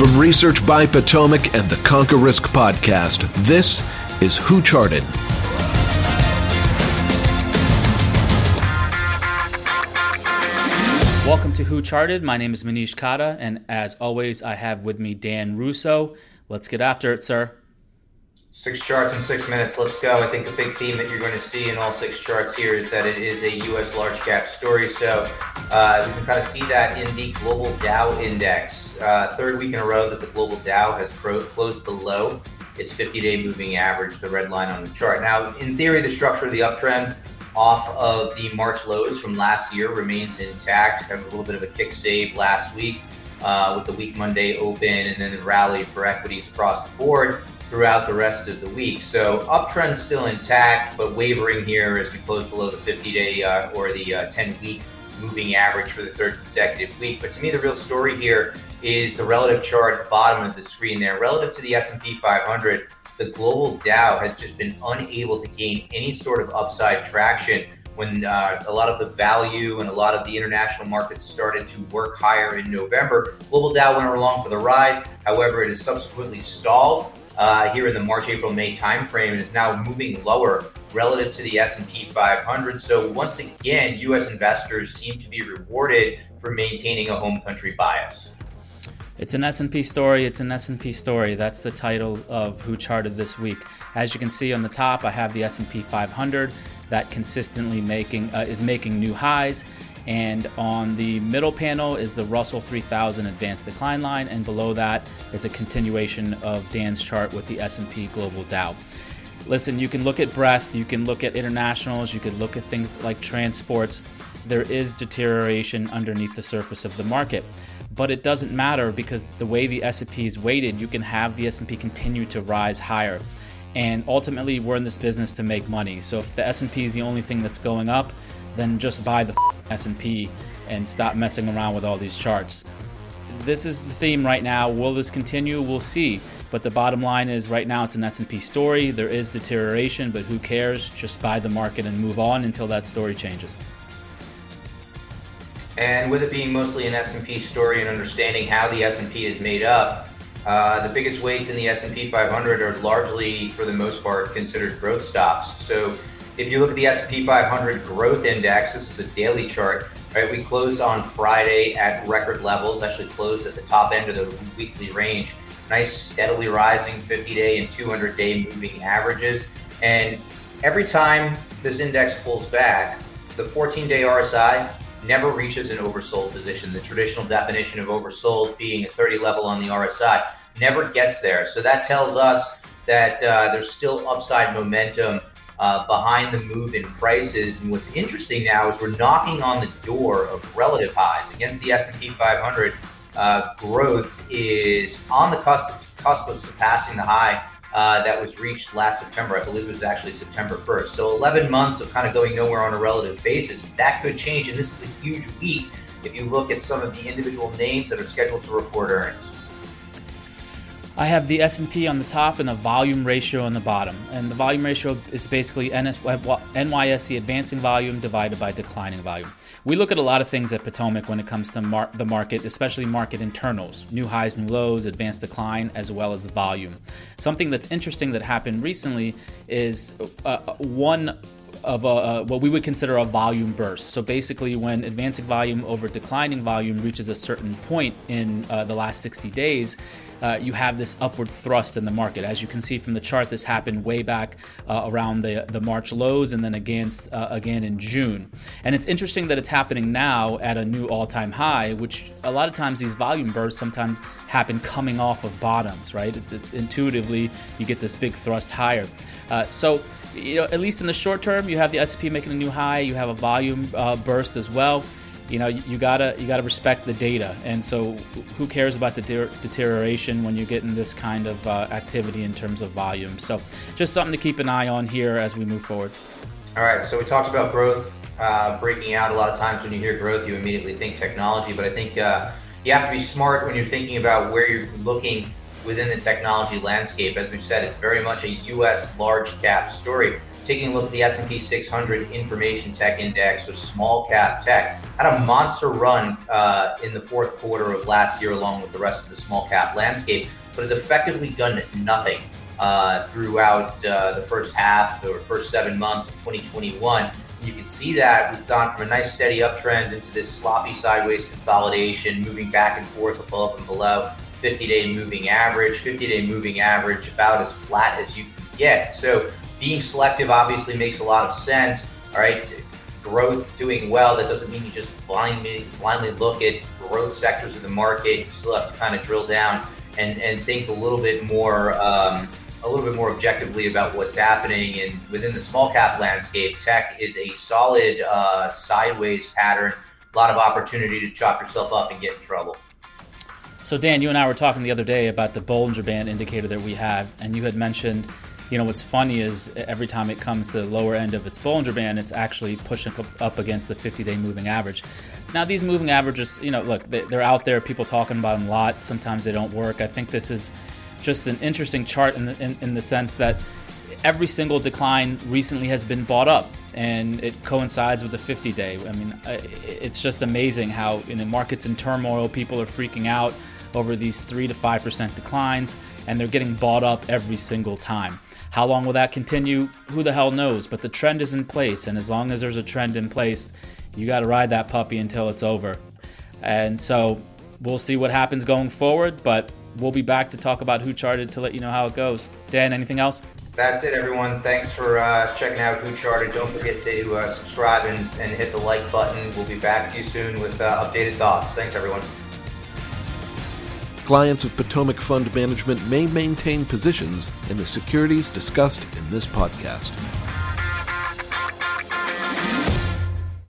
From Research by Potomac and the Conquer Risk podcast, this is Who Charted. Welcome to Who Charted. My name is Manish Khatta, and as always, I have with me Dan Russo. Let's get after it, sir. Six charts in six minutes. Let's go. I think the big theme that you're going to see in all six charts here is that it is a U.S. large cap story. So uh, we can kind of see that in the global Dow index. Uh, third week in a row that the global Dow has closed below its 50 day moving average, the red line on the chart. Now, in theory, the structure of the uptrend off of the March lows from last year remains intact. Have a little bit of a kick save last weak uh, with the week Monday open and then the rally for equities across the board throughout the rest of the week. So uptrend still intact, but wavering here as we close below the 50-day uh, or the 10-week uh, moving average for the third consecutive week. But to me, the real story here is the relative chart at the bottom of the screen there. Relative to the S&P 500, the global Dow has just been unable to gain any sort of upside traction when uh, a lot of the value and a lot of the international markets started to work higher in November. Global Dow went along for the ride. However, it has subsequently stalled uh, here in the March, April, May timeframe and is now moving lower relative to the S&P 500. So once again, U.S. investors seem to be rewarded for maintaining a home country bias. It's an S&P story. It's an S&P story. That's the title of Who Charted this week. As you can see on the top, I have the S&P 500 that consistently making uh, is making new highs and on the middle panel is the Russell 3000 advanced decline line, and below that is a continuation of Dan's chart with the S&P Global Dow. Listen, you can look at breadth, you can look at internationals, you can look at things like transports. There is deterioration underneath the surface of the market, but it doesn't matter because the way the S&P is weighted, you can have the S&P continue to rise higher. And ultimately, we're in this business to make money. So if the S&P is the only thing that's going up, then just buy the S&P and stop messing around with all these charts. This is the theme right now. Will this continue? We'll see. But the bottom line is right now it's an S&P story. There is deterioration, but who cares? Just buy the market and move on until that story changes. And with it being mostly an S&P story and understanding how the S&P is made up, uh, the biggest weights in the S&P 500 are largely, for the most part, considered growth stocks. So if you look at the S&P 500 growth index, this is a daily chart, right? We closed on Friday at record levels, actually closed at the top end of the weekly range. Nice steadily rising 50-day and 200-day moving averages. And every time this index pulls back, the 14-day RSI never reaches an oversold position. The traditional definition of oversold being a 30 level on the RSI never gets there. So that tells us that uh, there's still upside momentum uh, behind the move in prices. And what's interesting now is we're knocking on the door of relative highs against the S&P 500. Uh, growth is on the cusp, cusp of surpassing the high uh, that was reached last September. I believe it was actually September 1st. So 11 months of kind of going nowhere on a relative basis. That could change, and this is a huge week if you look at some of the individual names that are scheduled to report earnings. I have the S&P on the top and the volume ratio on the bottom. And the volume ratio is basically NYSE advancing volume divided by declining volume. We look at a lot of things at Potomac when it comes to mar- the market, especially market internals, new highs, new lows, advanced decline, as well as volume. Something that's interesting that happened recently is uh, one of a, what we would consider a volume burst. So basically, when advancing volume over declining volume reaches a certain point in uh, the last 60 days, uh, you have this upward thrust in the market. As you can see from the chart, this happened way back uh, around the, the March lows and then again, uh, again in June. And it's interesting that it's happening now at a new all time high, which a lot of times these volume bursts sometimes happen coming off of bottoms, right? It, it, intuitively, you get this big thrust higher. Uh, so, you know, at least in the short term, you have the S&P making a new high, you have a volume uh, burst as well. You know you gotta you gotta respect the data. And so who cares about the de- deterioration when you're getting this kind of uh, activity in terms of volume? So just something to keep an eye on here as we move forward. All right so we talked about growth uh, breaking out a lot of times when you hear growth you immediately think technology. But i think uh, you have to be smart when you're thinking about where you're looking within the technology landscape. As we've said it's very much a us large cap story. Taking a look at the S&P 600 Information Tech Index, so small cap tech, had a monster run uh, in the fourth quarter of last year, along with the rest of the small cap landscape, but has effectively done nothing uh, throughout uh, the first half or first seven months of 2021. You can see that we've gone from a nice steady uptrend into this sloppy sideways consolidation, moving back and forth above and below 50 day moving average, 50 day moving average about as flat as you can get. So being selective obviously makes a lot of sense. All right. Growth doing well, that doesn't mean you just blindly blindly look at growth sectors of the market. You still have to kind of drill down and, and think a little bit more um, a little bit more objectively about what's happening. And within the small cap landscape, tech is a solid uh, sideways pattern. A lot of opportunity to chop yourself up and get in trouble. So, Dan, you and I were talking the other day about the Bollinger Band indicator that we have, and you had mentioned, you know, what's funny is every time it comes to the lower end of its Bollinger Band, it's actually pushing up against the 50 day moving average. Now, these moving averages, you know, look, they're out there, people talking about them a lot. Sometimes they don't work. I think this is just an interesting chart in the, in, in the sense that every single decline recently has been bought up and it coincides with the 50 day. I mean, it's just amazing how in the markets in turmoil, people are freaking out over these 3 to 5% declines and they're getting bought up every single time. How long will that continue? Who the hell knows? But the trend is in place, and as long as there's a trend in place, you got to ride that puppy until it's over. And so we'll see what happens going forward, but we'll be back to talk about Who Charted to let you know how it goes. Dan, anything else? That's it, everyone. Thanks for uh, checking out Who Charted. Don't forget to uh, subscribe and, and, hit the like button. We'll be back to you soon with uh, updated thoughts. Thanks, everyone. Clients of Potomac Fund Management may maintain positions in the securities discussed in this podcast.